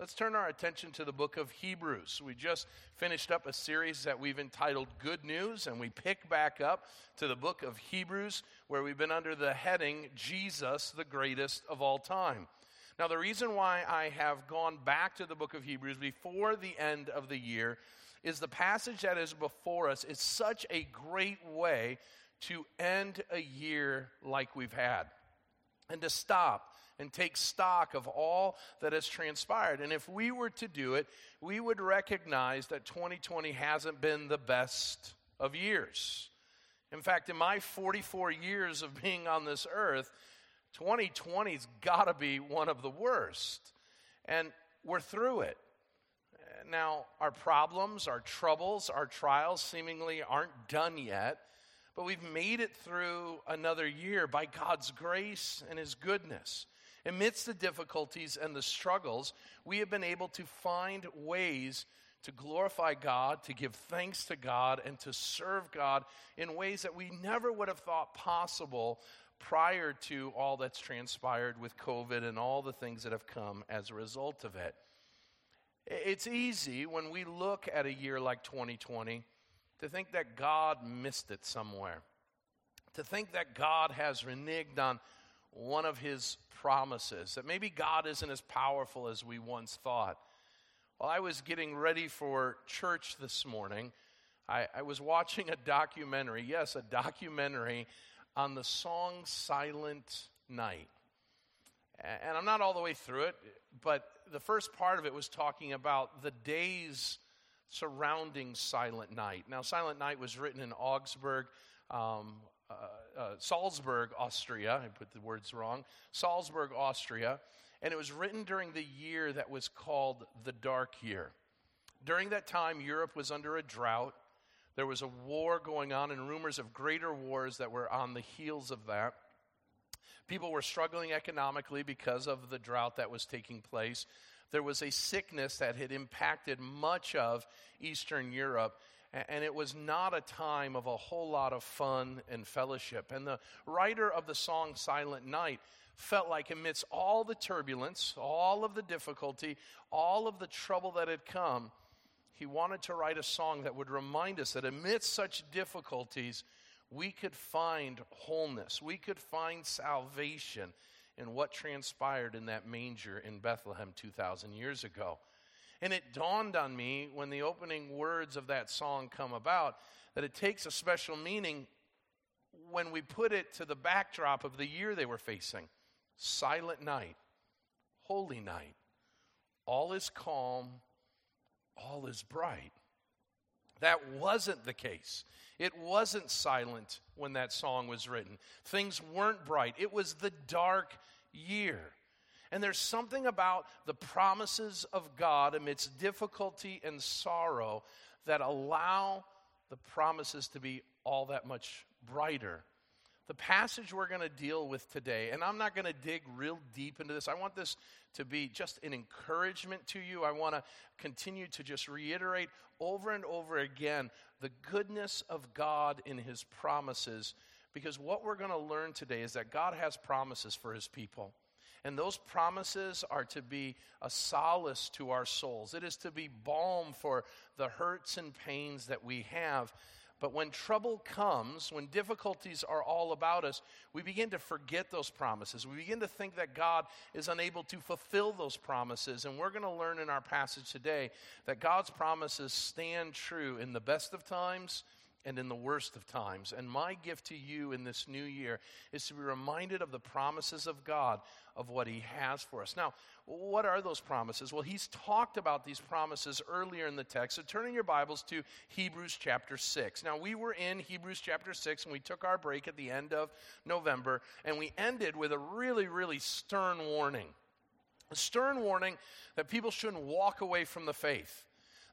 let's turn our attention to the book of Hebrews. We just finished up a series that we've entitled Good News, and we pick back up to the book of Hebrews, where we've been under the heading Jesus, the greatest of all time. Now, the reason why I have gone back to the book of Hebrews before the end of the year is the passage that is before us is such a great way to end a year like we've had and to stop and take stock of all that has transpired. And if we were to do it, we would recognize that 2020 hasn't been the best of years. In fact, in my 44 years of being on this earth, 2020's got to be one of the worst. And we're through it. Now, our problems, our troubles, our trials seemingly aren't done yet, but we've made it through another year by God's grace and His goodness. Amidst the difficulties and the struggles, we have been able to find ways to glorify God, to give thanks to God, and to serve God in ways that we never would have thought possible prior to all that's transpired with COVID and all the things that have come as a result of it. It's easy when we look at a year like 2020 to think that God missed it somewhere, to think that God has reneged on one of his promises, that maybe God isn't as powerful as we once thought. While I was getting ready for church this morning, I, I was watching a documentary, yes, a documentary on the song Silent Night. And I'm not all the way through it, but the first part of it was talking about the days surrounding Silent Night. Now, Silent Night was written in Augsburg, um, uh, uh, Salzburg, Austria. I put the words wrong. Salzburg, Austria. And it was written during the year that was called the Dark Year. During that time, Europe was under a drought. There was a war going on, and rumors of greater wars that were on the heels of that. People were struggling economically because of the drought that was taking place. There was a sickness that had impacted much of Eastern Europe, and it was not a time of a whole lot of fun and fellowship. And the writer of the song Silent Night felt like, amidst all the turbulence, all of the difficulty, all of the trouble that had come, he wanted to write a song that would remind us that amidst such difficulties, we could find wholeness, we could find salvation in what transpired in that manger in Bethlehem 2,000 years ago. And it dawned on me when the opening words of that song come about that it takes a special meaning when we put it to the backdrop of the year they were facing silent night, holy night. All is calm, all is bright. That wasn't the case. It wasn't silent when that song was written. Things weren't bright. It was the dark year. And there's something about the promises of God amidst difficulty and sorrow that allow the promises to be all that much brighter. The passage we're going to deal with today, and I'm not going to dig real deep into this. I want this to be just an encouragement to you. I want to continue to just reiterate over and over again the goodness of God in His promises. Because what we're going to learn today is that God has promises for His people. And those promises are to be a solace to our souls. It is to be balm for the hurts and pains that we have. But when trouble comes, when difficulties are all about us, we begin to forget those promises. We begin to think that God is unable to fulfill those promises. And we're going to learn in our passage today that God's promises stand true in the best of times and in the worst of times. And my gift to you in this new year is to be reminded of the promises of God, of what He has for us. Now, what are those promises? Well, He's talked about these promises earlier in the text. So turn in your Bibles to Hebrews chapter 6. Now, we were in Hebrews chapter 6 and we took our break at the end of November, and we ended with a really, really stern warning. A stern warning that people shouldn't walk away from the faith.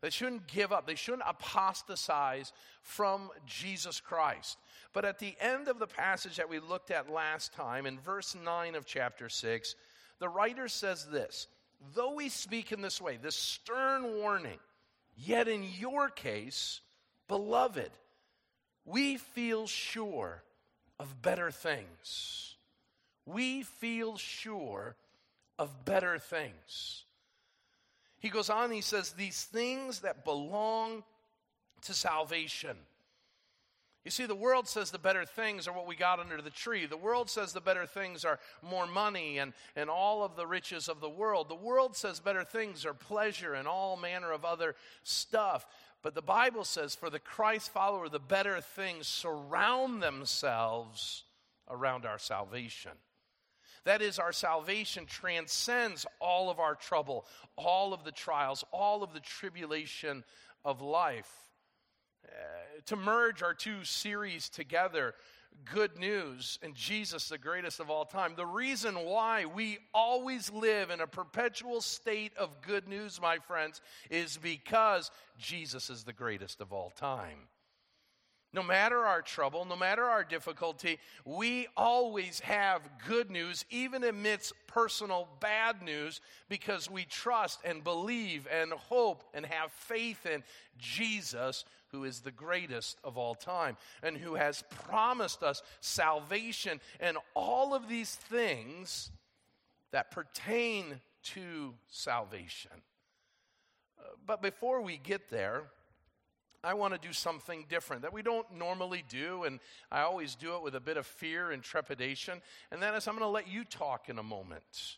They shouldn't give up. They shouldn't apostatize from Jesus Christ. But at the end of the passage that we looked at last time, in verse 9 of chapter 6, the writer says this Though we speak in this way, this stern warning, yet in your case, beloved, we feel sure of better things. We feel sure of better things. He goes on, he says, These things that belong to salvation. You see, the world says the better things are what we got under the tree. The world says the better things are more money and, and all of the riches of the world. The world says better things are pleasure and all manner of other stuff. But the Bible says for the Christ follower, the better things surround themselves around our salvation. That is, our salvation transcends all of our trouble, all of the trials, all of the tribulation of life. Uh, to merge our two series together, good news and Jesus, the greatest of all time. The reason why we always live in a perpetual state of good news, my friends, is because Jesus is the greatest of all time. No matter our trouble, no matter our difficulty, we always have good news, even amidst personal bad news, because we trust and believe and hope and have faith in Jesus, who is the greatest of all time and who has promised us salvation and all of these things that pertain to salvation. Uh, but before we get there, I want to do something different that we don't normally do, and I always do it with a bit of fear and trepidation. And that is, I'm going to let you talk in a moment.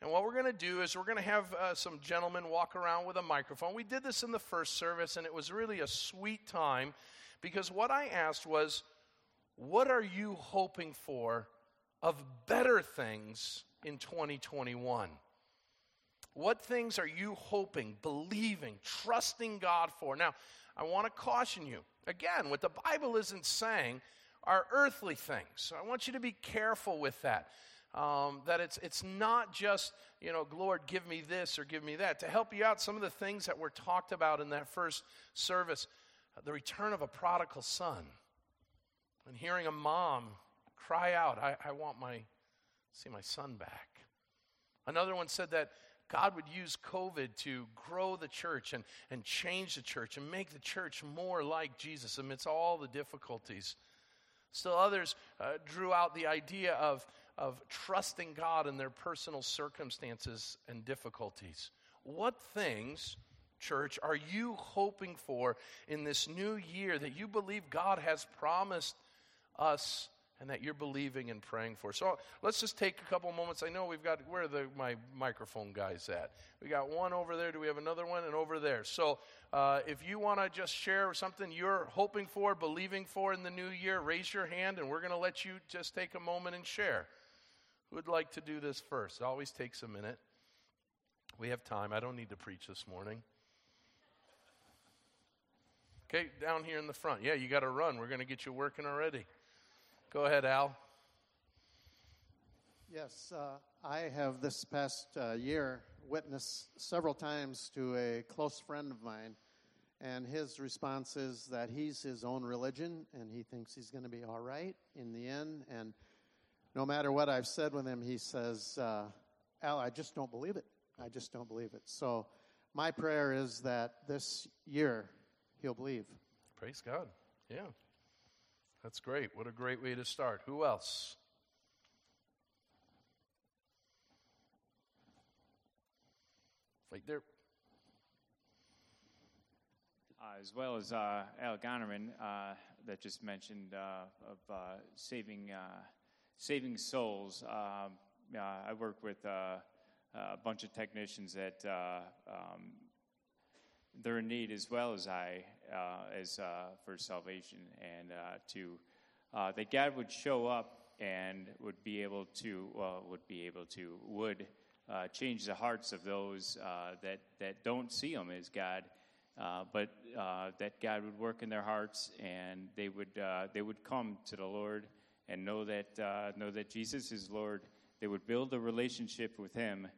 And what we're going to do is we're going to have uh, some gentlemen walk around with a microphone. We did this in the first service, and it was really a sweet time because what I asked was, What are you hoping for of better things in 2021? What things are you hoping, believing, trusting God for? Now, I want to caution you. Again, what the Bible isn't saying are earthly things. So I want you to be careful with that. Um, that it's, it's not just, you know, Lord, give me this or give me that. To help you out, some of the things that were talked about in that first service uh, the return of a prodigal son, and hearing a mom cry out, I, I want my, see my son back. Another one said that God would use COVID to grow the church and, and change the church and make the church more like Jesus amidst all the difficulties. Still, others uh, drew out the idea of, of trusting God in their personal circumstances and difficulties. What things, church, are you hoping for in this new year that you believe God has promised us and that you're believing and praying for. So let's just take a couple moments. I know we've got, where the, my microphone guys at? We got one over there. Do we have another one? And over there. So uh, if you want to just share something you're hoping for, believing for in the new year, raise your hand and we're going to let you just take a moment and share. Who would like to do this first? It always takes a minute. We have time. I don't need to preach this morning. Okay, down here in the front. Yeah, you got to run. We're going to get you working already. Go ahead, Al. Yes, uh, I have this past uh, year witnessed several times to a close friend of mine, and his response is that he's his own religion and he thinks he's going to be all right in the end. And no matter what I've said with him, he says, uh, Al, I just don't believe it. I just don't believe it. So my prayer is that this year he'll believe. Praise God. Yeah. That's great. What a great way to start. Who else? Right there. Uh, as well as uh, Al Gonerman uh, that just mentioned uh, of uh, saving uh, saving souls. Um, I work with a bunch of technicians that um, they're in need as well as I uh, as uh, for salvation, and uh, to uh, that God would show up and would be able to would be able to would uh, change the hearts of those uh, that that don't see Him as God, but that God would work in their hearts and they would they would come to the Lord and know that know that Jesus is Lord. They would build a relationship with Him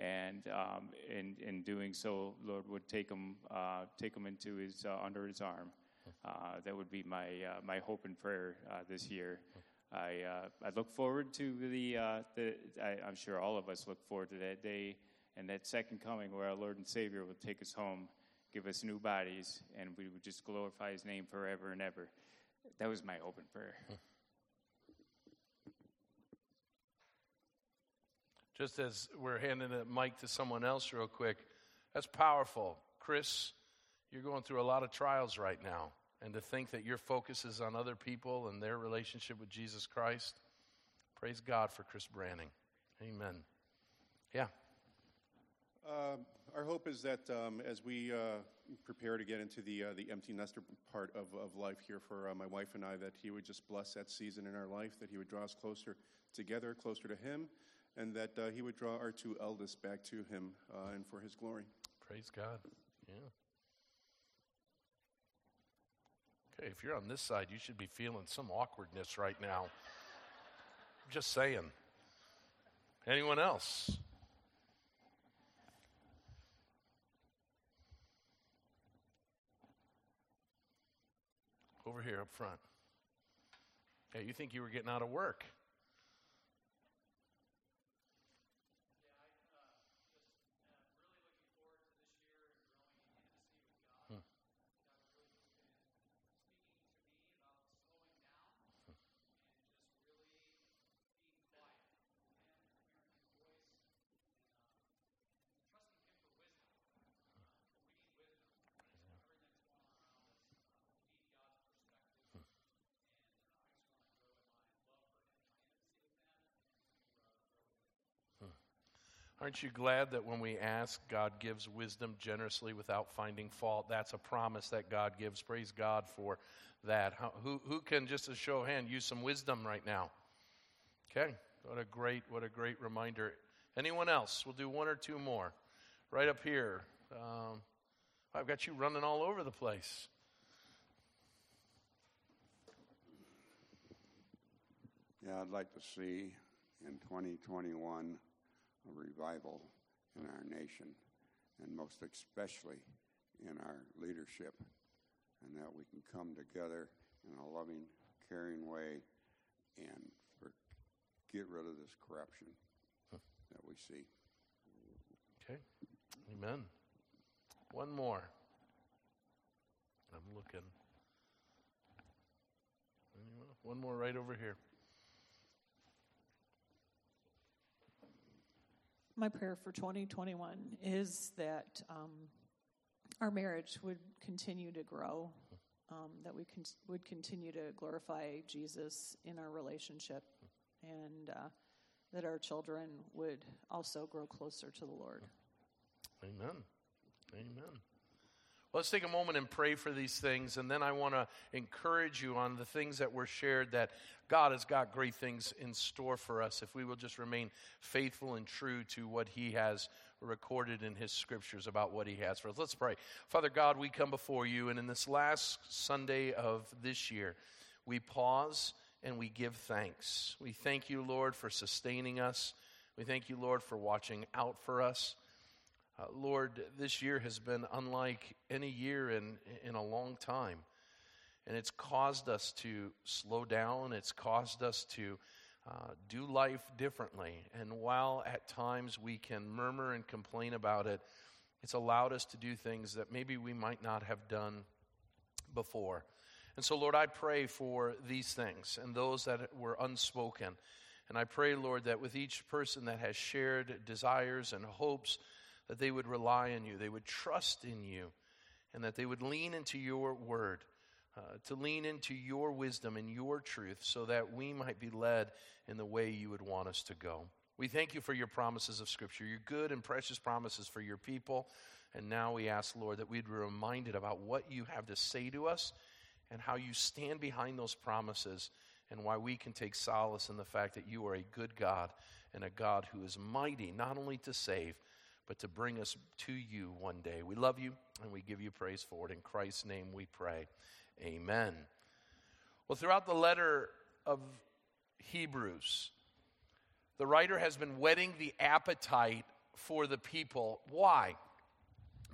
and um, in, in doing so, Lord would take him, uh, take them into his uh, under his arm. Uh, that would be my uh, my hope and prayer uh, this year. I uh, I look forward to the the I, am sure all of us look forward to that day and that second coming where our Lord and Savior will take us home, give us new bodies, and we would just glorify His name forever and ever. That was my hope and prayer. Just as we're handing the mic to someone else, real quick, That's powerful. Chris, you're going through a lot of trials right now. And to think that your focus is on other people and their relationship with Jesus Christ, praise God for Chris Branning. Amen. Yeah. Uh, our hope is that um, as we uh, prepare to get into the uh, the empty nester part of, of life here for uh, my wife and I, that He would just bless that season in our life, that He would draw us closer together, closer to Him, and that uh, He would draw our two eldest back to Him uh, and for His glory. Praise God. Yeah. Okay, if you're on this side, you should be feeling some awkwardness right now. Just saying. Anyone else? Over here up front. Hey, you think you were getting out of work? Aren't you glad that when we ask, God gives wisdom generously without finding fault? That's a promise that God gives. Praise God for that. Who, who can, just a show of hand, use some wisdom right now? Okay, what a great, what a great reminder. Anyone else? We'll do one or two more. Right up here. Um, I've got you running all over the place. Yeah, I'd like to see in 2021 a revival in our nation, and most especially in our leadership, and that we can come together in a loving, caring way and for, get rid of this corruption that we see. Okay. Amen. One more. I'm looking. One more right over here. My prayer for 2021 is that um, our marriage would continue to grow, um, that we con- would continue to glorify Jesus in our relationship, and uh, that our children would also grow closer to the Lord. Amen. Amen. Let's take a moment and pray for these things, and then I want to encourage you on the things that were shared that God has got great things in store for us if we will just remain faithful and true to what He has recorded in His scriptures about what He has for us. Let's pray. Father God, we come before you, and in this last Sunday of this year, we pause and we give thanks. We thank you, Lord, for sustaining us. We thank you, Lord, for watching out for us. Uh, Lord, this year has been unlike any year in, in a long time. And it's caused us to slow down, it's caused us to uh, do life differently. And while at times we can murmur and complain about it, it's allowed us to do things that maybe we might not have done before. And so, Lord, I pray for these things and those that were unspoken. And I pray, Lord, that with each person that has shared desires and hopes, that they would rely on you, they would trust in you, and that they would lean into your word, uh, to lean into your wisdom and your truth, so that we might be led in the way you would want us to go. We thank you for your promises of Scripture, your good and precious promises for your people. And now we ask, Lord, that we'd be reminded about what you have to say to us and how you stand behind those promises and why we can take solace in the fact that you are a good God and a God who is mighty not only to save, but to bring us to you one day. We love you and we give you praise for it. In Christ's name we pray. Amen. Well, throughout the letter of Hebrews, the writer has been whetting the appetite for the people. Why?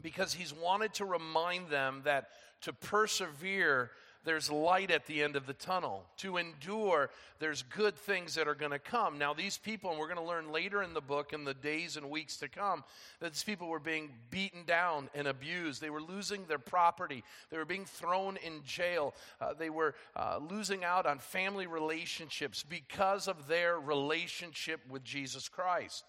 Because he's wanted to remind them that to persevere there's light at the end of the tunnel. To endure, there's good things that are going to come. Now, these people, and we're going to learn later in the book, in the days and weeks to come, that these people were being beaten down and abused. They were losing their property. They were being thrown in jail. Uh, they were uh, losing out on family relationships because of their relationship with Jesus Christ.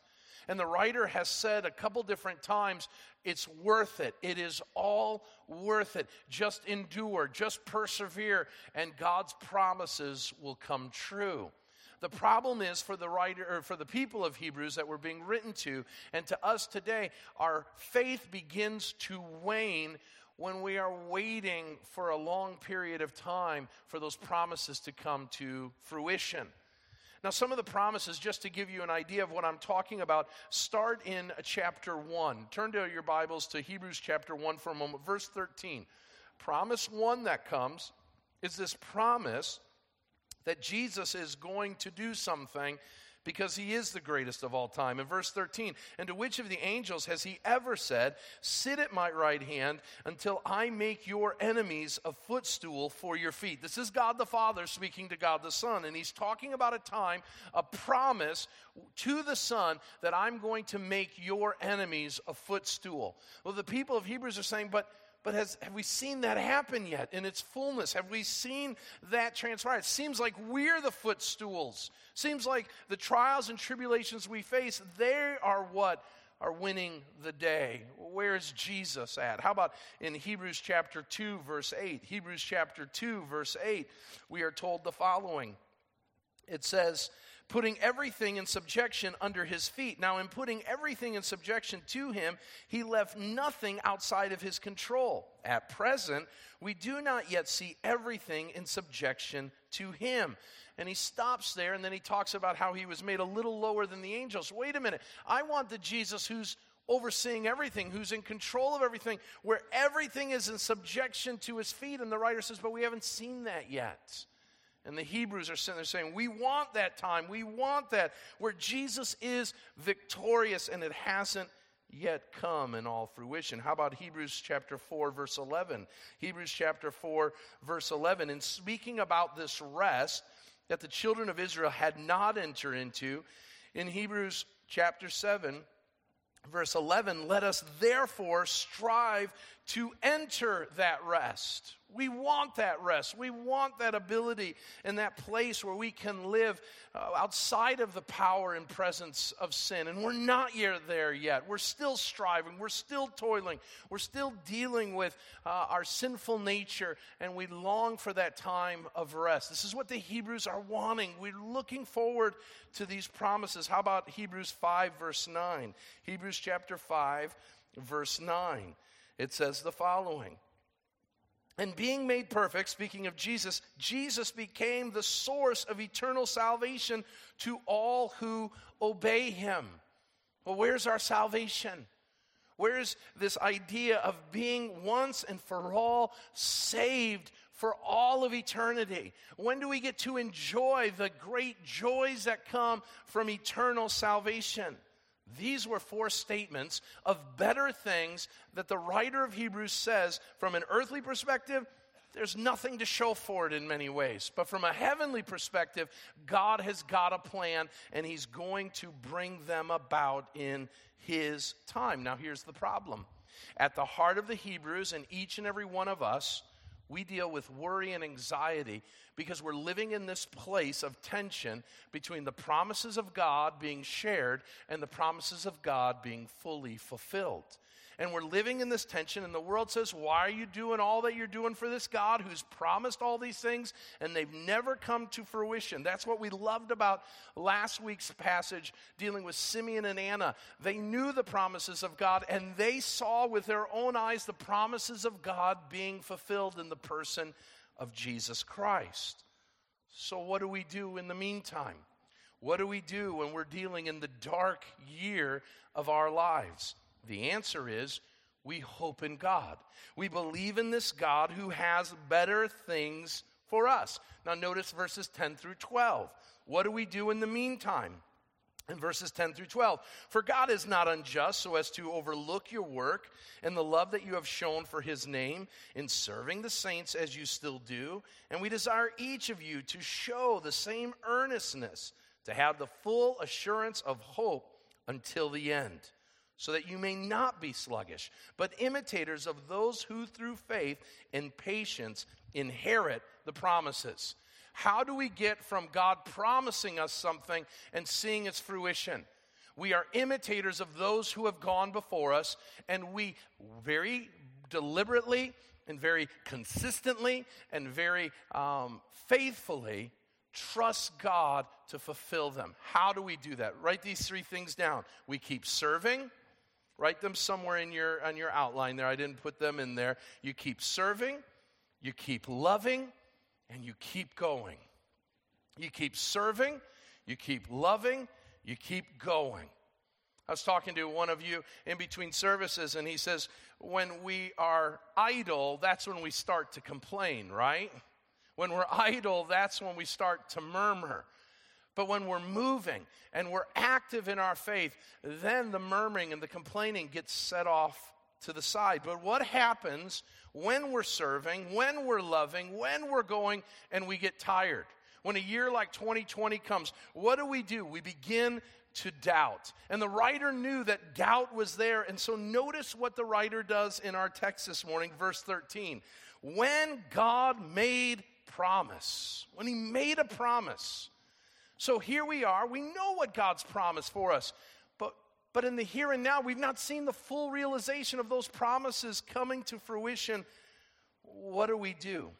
And the writer has said a couple different times, it's worth it. It is all worth it. Just endure, just persevere, and God's promises will come true. The problem is for the writer or for the people of Hebrews that we're being written to and to us today, our faith begins to wane when we are waiting for a long period of time for those promises to come to fruition. Now, some of the promises, just to give you an idea of what I'm talking about, start in chapter 1. Turn to your Bibles to Hebrews chapter 1 for a moment. Verse 13. Promise 1 that comes is this promise that Jesus is going to do something because he is the greatest of all time. In verse 13, and to which of the angels has he ever said, Sit at my right hand until I make your enemies a footstool for your feet? This is God the Father speaking to God the Son, and he's talking about a time, a promise to the Son that I'm going to make your enemies a footstool. Well, the people of Hebrews are saying, But but has, have we seen that happen yet in its fullness? Have we seen that transpire? It seems like we're the footstools. Seems like the trials and tribulations we face, they are what are winning the day. Where's Jesus at? How about in Hebrews chapter 2, verse 8? Hebrews chapter 2, verse 8, we are told the following. It says, putting everything in subjection under his feet. Now, in putting everything in subjection to him, he left nothing outside of his control. At present, we do not yet see everything in subjection to him. And he stops there and then he talks about how he was made a little lower than the angels. Wait a minute. I want the Jesus who's overseeing everything, who's in control of everything, where everything is in subjection to his feet. And the writer says, But we haven't seen that yet. And the Hebrews are sitting there saying, We want that time. We want that where Jesus is victorious and it hasn't yet come in all fruition. How about Hebrews chapter 4, verse 11? Hebrews chapter 4, verse 11. In speaking about this rest that the children of Israel had not entered into, in Hebrews chapter 7, verse 11, let us therefore strive to enter that rest. We want that rest. We want that ability and that place where we can live uh, outside of the power and presence of sin. And we're not yet there yet. We're still striving. We're still toiling. We're still dealing with uh, our sinful nature, and we long for that time of rest. This is what the Hebrews are wanting. We're looking forward to these promises. How about Hebrews 5, verse 9? Hebrews chapter 5, verse 9. It says the following. And being made perfect, speaking of Jesus, Jesus became the source of eternal salvation to all who obey him. Well, where's our salvation? Where's this idea of being once and for all saved for all of eternity? When do we get to enjoy the great joys that come from eternal salvation? These were four statements of better things that the writer of Hebrews says from an earthly perspective, there's nothing to show for it in many ways. But from a heavenly perspective, God has got a plan and He's going to bring them about in His time. Now, here's the problem at the heart of the Hebrews and each and every one of us, we deal with worry and anxiety because we're living in this place of tension between the promises of God being shared and the promises of God being fully fulfilled. And we're living in this tension, and the world says, Why are you doing all that you're doing for this God who's promised all these things and they've never come to fruition? That's what we loved about last week's passage dealing with Simeon and Anna. They knew the promises of God, and they saw with their own eyes the promises of God being fulfilled in the person of Jesus Christ. So, what do we do in the meantime? What do we do when we're dealing in the dark year of our lives? The answer is we hope in God. We believe in this God who has better things for us. Now, notice verses 10 through 12. What do we do in the meantime? In verses 10 through 12, for God is not unjust so as to overlook your work and the love that you have shown for his name in serving the saints as you still do. And we desire each of you to show the same earnestness, to have the full assurance of hope until the end so that you may not be sluggish, but imitators of those who through faith and patience inherit the promises. How do we get from God promising us something and seeing its fruition? We are imitators of those who have gone before us, and we very deliberately and very consistently and very um, faithfully trust God to fulfill them. How do we do that? Write these three things down. We keep serving. Write them somewhere in your on your outline there. I didn't put them in there. You keep serving, you keep loving, and you keep going. You keep serving, you keep loving, you keep going. I was talking to one of you in between services, and he says, When we are idle, that's when we start to complain, right? When we're idle, that's when we start to murmur. But when we're moving and we're active in our faith, then the murmuring and the complaining gets set off to the side. But what happens when we're serving, when we're loving, when we're going and we get tired? When a year like 2020 comes, what do we do? We begin to doubt. And the writer knew that doubt was there. And so notice what the writer does in our text this morning, verse 13. When God made promise, when he made a promise. So here we are. We know what God's promised for us. But, but in the here and now, we've not seen the full realization of those promises coming to fruition. What do we do?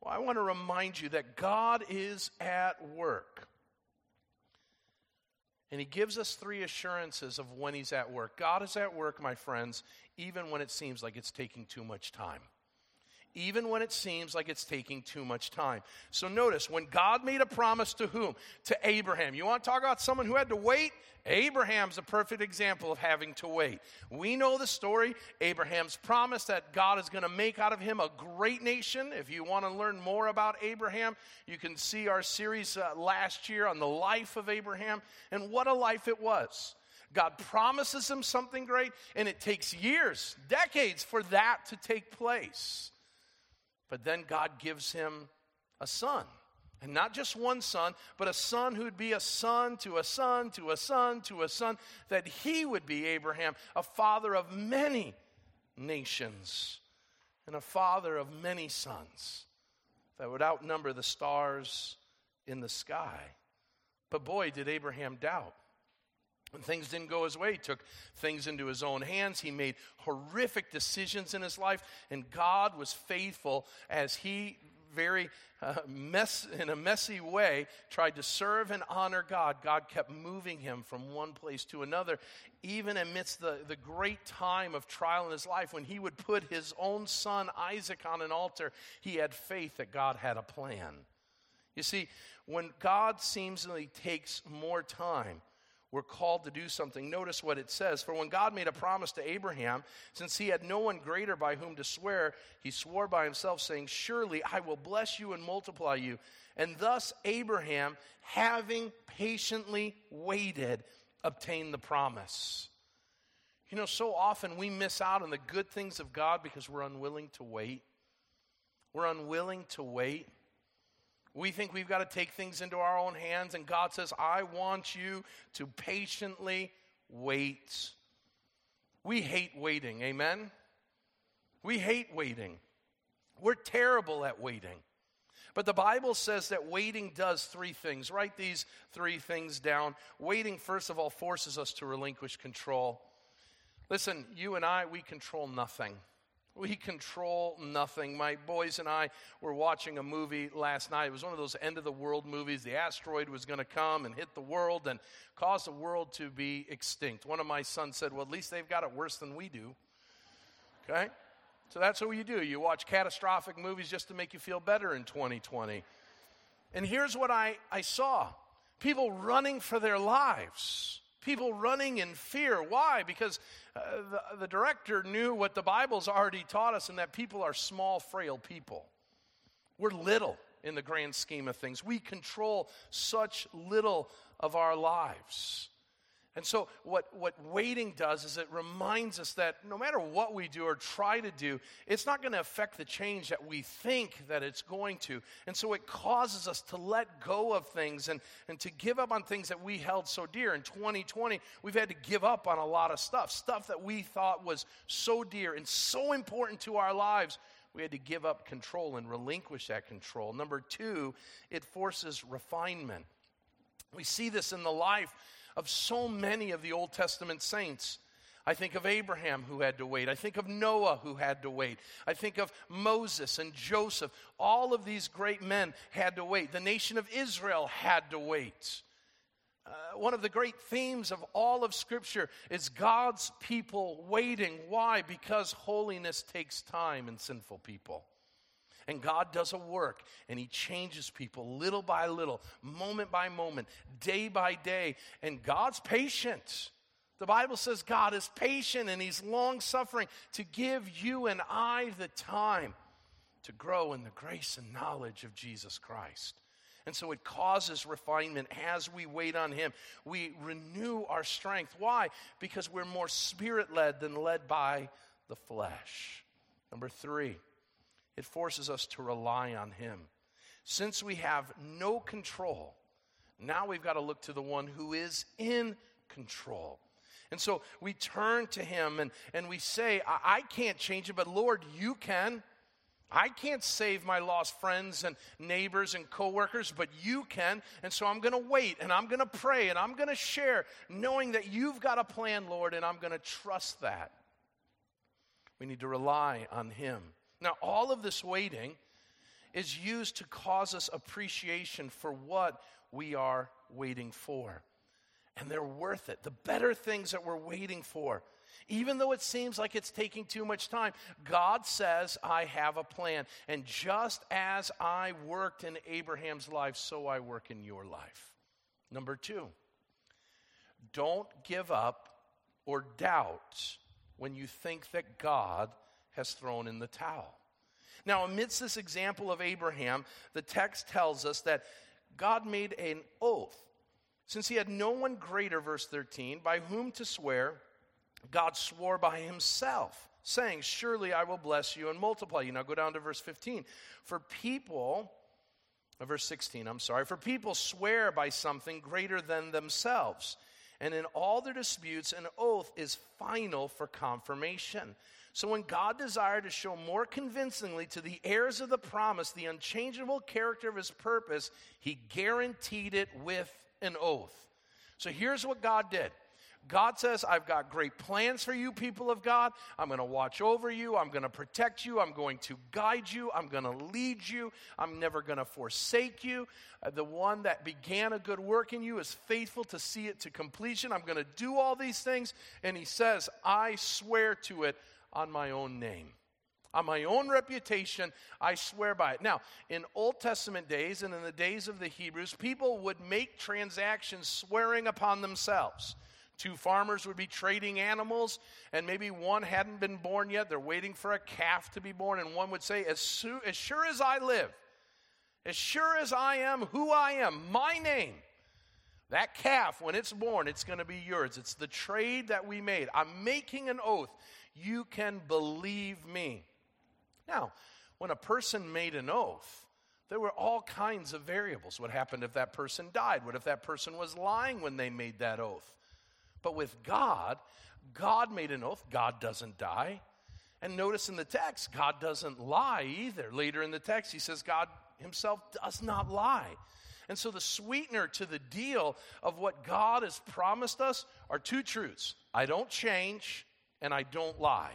Well, I want to remind you that God is at work. And he gives us three assurances of when he's at work. God is at work, my friends, even when it seems like it's taking too much time even when it seems like it's taking too much time. So notice, when God made a promise to whom? To Abraham. You want to talk about someone who had to wait? Abraham's a perfect example of having to wait. We know the story. Abraham's promise that God is going to make out of him a great nation. If you want to learn more about Abraham, you can see our series uh, last year on the life of Abraham and what a life it was. God promises him something great, and it takes years, decades for that to take place. But then God gives him a son. And not just one son, but a son who'd be a son to a son to a son to a son, that he would be Abraham, a father of many nations and a father of many sons that would outnumber the stars in the sky. But boy, did Abraham doubt. When things didn't go his way, he took things into his own hands. He made horrific decisions in his life, and God was faithful as he very uh, mess in a messy way tried to serve and honor God. God kept moving him from one place to another, even amidst the, the great time of trial in his life when he would put his own son Isaac on an altar. He had faith that God had a plan. You see, when God seemingly takes more time, we're called to do something. Notice what it says. For when God made a promise to Abraham, since he had no one greater by whom to swear, he swore by himself, saying, Surely I will bless you and multiply you. And thus Abraham, having patiently waited, obtained the promise. You know, so often we miss out on the good things of God because we're unwilling to wait. We're unwilling to wait. We think we've got to take things into our own hands, and God says, I want you to patiently wait. We hate waiting, amen? We hate waiting. We're terrible at waiting. But the Bible says that waiting does three things. Write these three things down. Waiting, first of all, forces us to relinquish control. Listen, you and I, we control nothing. We control nothing. My boys and I were watching a movie last night. It was one of those end of the world movies. The asteroid was going to come and hit the world and cause the world to be extinct. One of my sons said, Well, at least they've got it worse than we do. Okay? So that's what you do. You watch catastrophic movies just to make you feel better in 2020. And here's what I, I saw people running for their lives people running in fear. Why? Because uh, the, the director knew what the Bible's already taught us, and that people are small, frail people. We're little in the grand scheme of things. We control such little of our lives. And so, what, what waiting does is it reminds us that no matter what we do or try to do, it's not going to affect the change that we think that it's going to. And so, it causes us to let go of things and, and to give up on things that we held so dear. In 2020, we've had to give up on a lot of stuff, stuff that we thought was so dear and so important to our lives. We had to give up control and relinquish that control. Number two, it forces refinement. We see this in the life of so many of the Old Testament saints. I think of Abraham who had to wait. I think of Noah who had to wait. I think of Moses and Joseph. All of these great men had to wait. The nation of Israel had to wait. Uh, one of the great themes of all of Scripture is God's people waiting. Why? Because holiness takes time in sinful people. And God does a work and He changes people little by little, moment by moment, day by day. And God's patient. The Bible says God is patient and He's long suffering to give you and I the time to grow in the grace and knowledge of Jesus Christ. And so it causes refinement as we wait on Him. We renew our strength. Why? Because we're more spirit led than led by the flesh. Number three, it forces us to rely on Him. Since we have no control, now we've got to look to the one who is in control. And so we turn to him and, and we say, I, I can't change it, but Lord, you can. I can't save my lost friends and neighbors and coworkers, but you can. And so I'm going to wait and I'm going to pray and I'm going to share, knowing that you've got a plan, Lord, and I'm going to trust that. We need to rely on Him. Now, all of this waiting is used to cause us appreciation for what we are waiting for and they're worth it. The better things that we're waiting for. Even though it seems like it's taking too much time, God says, I have a plan. And just as I worked in Abraham's life, so I work in your life. Number two, don't give up or doubt when you think that God has thrown in the towel. Now, amidst this example of Abraham, the text tells us that God made an oath since he had no one greater, verse 13, by whom to swear, God swore by himself, saying, Surely I will bless you and multiply you. Now go down to verse 15. For people, uh, verse 16, I'm sorry, for people swear by something greater than themselves. And in all their disputes, an oath is final for confirmation. So when God desired to show more convincingly to the heirs of the promise the unchangeable character of his purpose, he guaranteed it with an oath. So here's what God did. God says, I've got great plans for you, people of God. I'm going to watch over you. I'm going to protect you. I'm going to guide you. I'm going to lead you. I'm never going to forsake you. Uh, the one that began a good work in you is faithful to see it to completion. I'm going to do all these things. And he says, I swear to it on my own name on my own reputation, I swear by it. Now, in Old Testament days and in the days of the Hebrews, people would make transactions swearing upon themselves. Two farmers would be trading animals, and maybe one hadn't been born yet. They're waiting for a calf to be born, and one would say, As, su- as sure as I live, as sure as I am who I am, my name, that calf, when it's born, it's going to be yours. It's the trade that we made. I'm making an oath. You can believe me. Now, when a person made an oath, there were all kinds of variables. What happened if that person died? What if that person was lying when they made that oath? But with God, God made an oath. God doesn't die. And notice in the text, God doesn't lie either. Later in the text, he says God himself does not lie. And so the sweetener to the deal of what God has promised us are two truths I don't change and I don't lie.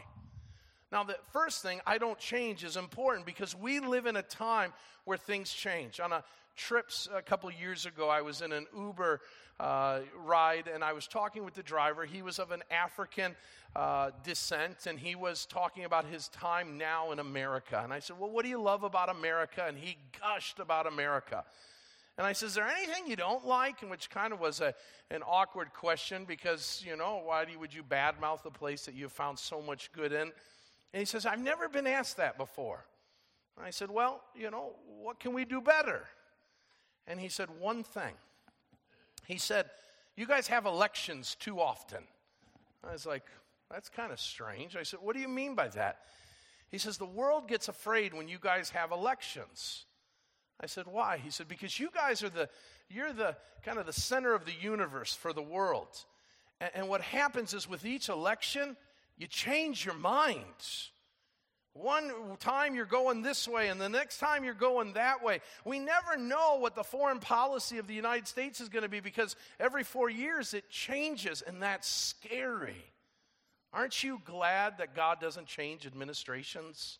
Now, the first thing, I don't change, is important because we live in a time where things change. On a trips a couple years ago, I was in an Uber uh, ride and I was talking with the driver. He was of an African uh, descent and he was talking about his time now in America. And I said, Well, what do you love about America? And he gushed about America. And I said, Is there anything you don't like? And which kind of was a, an awkward question because, you know, why do you, would you badmouth the place that you found so much good in? And he says, I've never been asked that before. And I said, Well, you know, what can we do better? And he said, One thing. He said, You guys have elections too often. I was like, That's kind of strange. I said, What do you mean by that? He says, The world gets afraid when you guys have elections. I said, Why? He said, Because you guys are the, you're the kind of the center of the universe for the world. And, and what happens is with each election, you change your mind. One time you're going this way, and the next time you're going that way. We never know what the foreign policy of the United States is going to be because every four years it changes, and that's scary. Aren't you glad that God doesn't change administrations?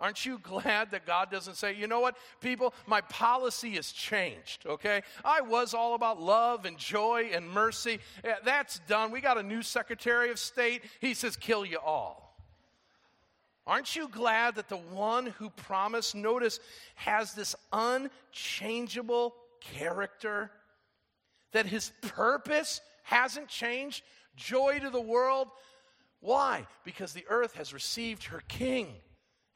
Aren't you glad that God doesn't say, you know what, people, my policy has changed, okay? I was all about love and joy and mercy. Eh, that's done. We got a new Secretary of State. He says, kill you all. Aren't you glad that the one who promised, notice, has this unchangeable character? That his purpose hasn't changed? Joy to the world. Why? Because the earth has received her king.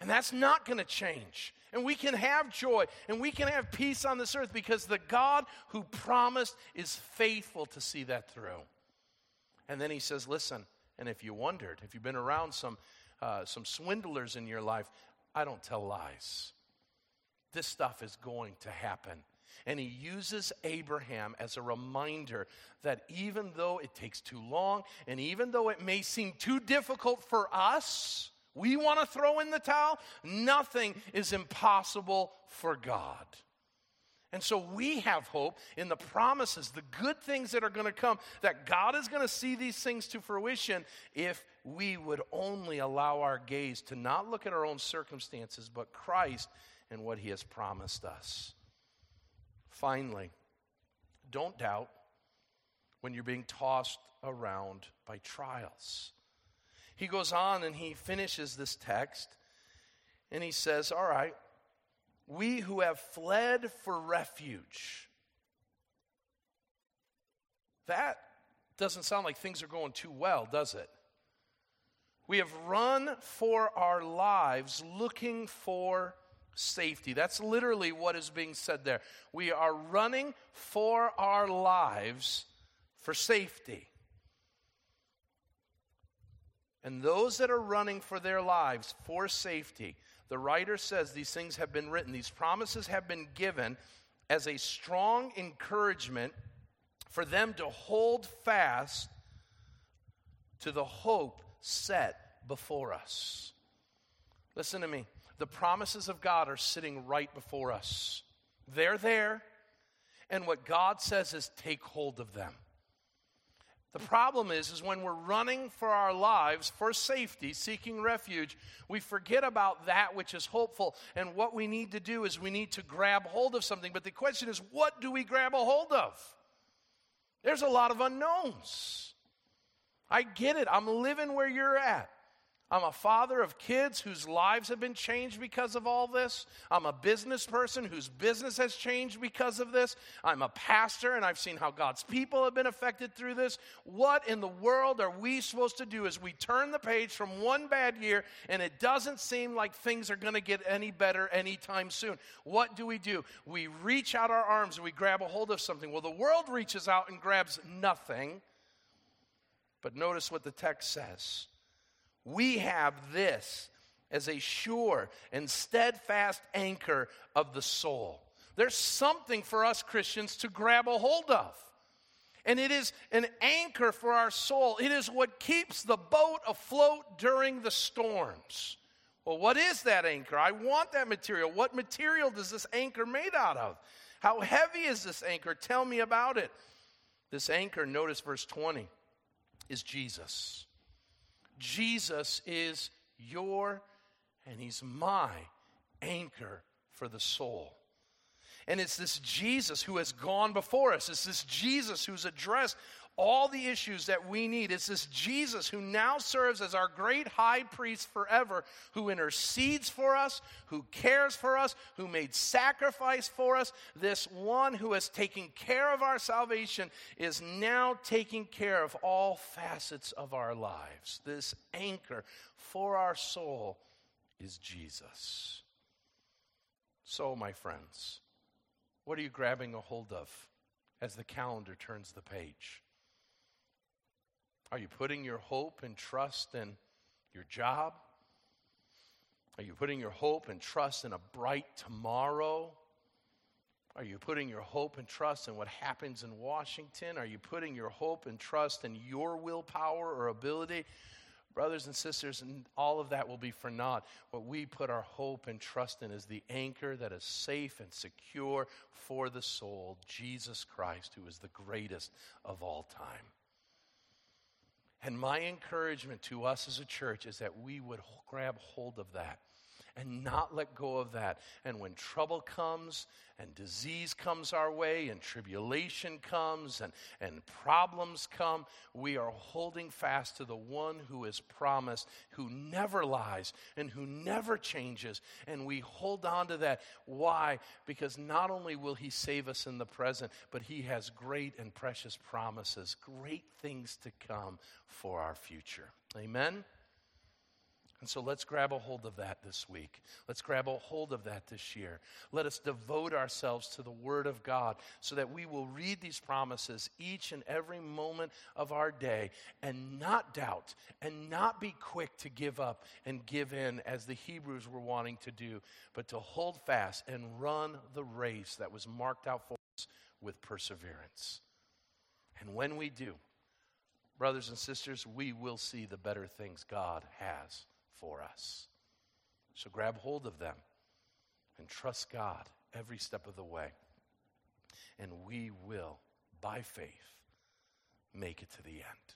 And that's not going to change. And we can have joy and we can have peace on this earth because the God who promised is faithful to see that through. And then he says, Listen, and if you wondered, if you've been around some uh, some swindlers in your life, I don't tell lies. This stuff is going to happen. And he uses Abraham as a reminder that even though it takes too long, and even though it may seem too difficult for us, we want to throw in the towel, nothing is impossible for God. And so we have hope in the promises, the good things that are going to come, that God is going to see these things to fruition if we would only allow our gaze to not look at our own circumstances, but Christ and what He has promised us. Finally, don't doubt when you're being tossed around by trials. He goes on and he finishes this text and he says, All right, we who have fled for refuge. That doesn't sound like things are going too well, does it? We have run for our lives looking for safety. That's literally what is being said there. We are running for our lives for safety. And those that are running for their lives for safety, the writer says these things have been written, these promises have been given as a strong encouragement for them to hold fast to the hope set before us. Listen to me. The promises of God are sitting right before us. They're there. And what God says is take hold of them. The problem is, is when we're running for our lives for safety, seeking refuge, we forget about that which is hopeful. And what we need to do is we need to grab hold of something. But the question is, what do we grab a hold of? There's a lot of unknowns. I get it. I'm living where you're at. I'm a father of kids whose lives have been changed because of all this. I'm a business person whose business has changed because of this. I'm a pastor and I've seen how God's people have been affected through this. What in the world are we supposed to do as we turn the page from one bad year and it doesn't seem like things are going to get any better anytime soon? What do we do? We reach out our arms and we grab a hold of something. Well, the world reaches out and grabs nothing. But notice what the text says. We have this as a sure and steadfast anchor of the soul. There's something for us Christians to grab a hold of. And it is an anchor for our soul. It is what keeps the boat afloat during the storms. Well, what is that anchor? I want that material. What material does this anchor made out of? How heavy is this anchor? Tell me about it. This anchor, notice verse 20, is Jesus. Jesus is your and he's my anchor for the soul. And it's this Jesus who has gone before us. It's this Jesus who's addressed all the issues that we need. It's this Jesus who now serves as our great high priest forever, who intercedes for us, who cares for us, who made sacrifice for us. This one who has taken care of our salvation is now taking care of all facets of our lives. This anchor for our soul is Jesus. So, my friends, what are you grabbing a hold of as the calendar turns the page? Are you putting your hope and trust in your job? Are you putting your hope and trust in a bright tomorrow? Are you putting your hope and trust in what happens in Washington? Are you putting your hope and trust in your willpower or ability? Brothers and sisters, and all of that will be for naught. What we put our hope and trust in is the anchor that is safe and secure for the soul, Jesus Christ, who is the greatest of all time. And my encouragement to us as a church is that we would grab hold of that and not let go of that. And when trouble comes and disease comes our way and tribulation comes and, and problems come, we are holding fast to the one who is promised, who never lies and who never changes. And we hold on to that. Why? Because not only will he save us in the present, but he has great and precious promises, great things to come for our future. Amen. And so let's grab a hold of that this week. Let's grab a hold of that this year. Let us devote ourselves to the Word of God so that we will read these promises each and every moment of our day and not doubt and not be quick to give up and give in as the Hebrews were wanting to do, but to hold fast and run the race that was marked out for us with perseverance. And when we do, brothers and sisters, we will see the better things God has for us. So grab hold of them and trust God every step of the way. And we will, by faith, make it to the end.